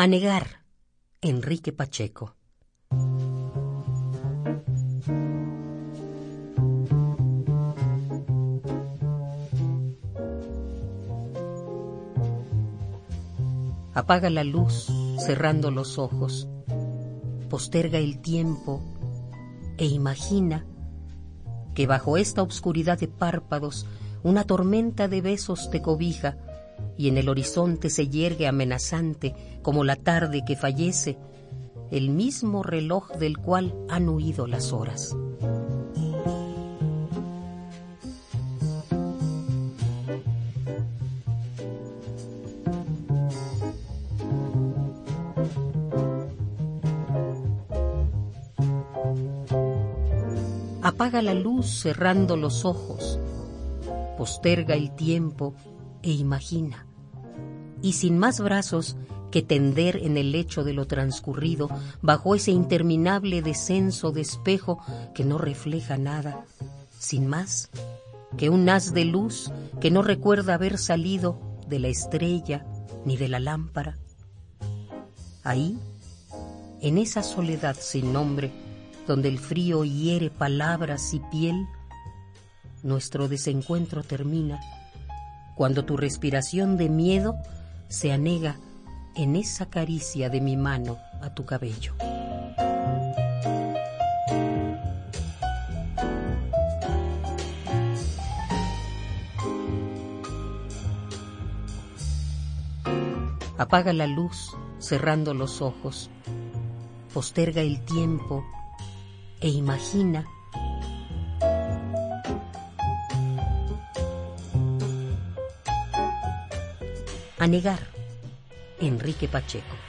A negar, Enrique Pacheco. Apaga la luz cerrando los ojos, posterga el tiempo e imagina que bajo esta oscuridad de párpados una tormenta de besos te cobija y en el horizonte se yergue amenazante como la tarde que fallece, el mismo reloj del cual han huido las horas. Apaga la luz cerrando los ojos, posterga el tiempo e imagina. Y sin más brazos que tender en el lecho de lo transcurrido, bajo ese interminable descenso de espejo que no refleja nada, sin más que un haz de luz que no recuerda haber salido de la estrella ni de la lámpara. Ahí, en esa soledad sin nombre, donde el frío hiere palabras y piel, nuestro desencuentro termina cuando tu respiración de miedo se anega en esa caricia de mi mano a tu cabello. Apaga la luz cerrando los ojos, posterga el tiempo e imagina a negar Enrique Pacheco.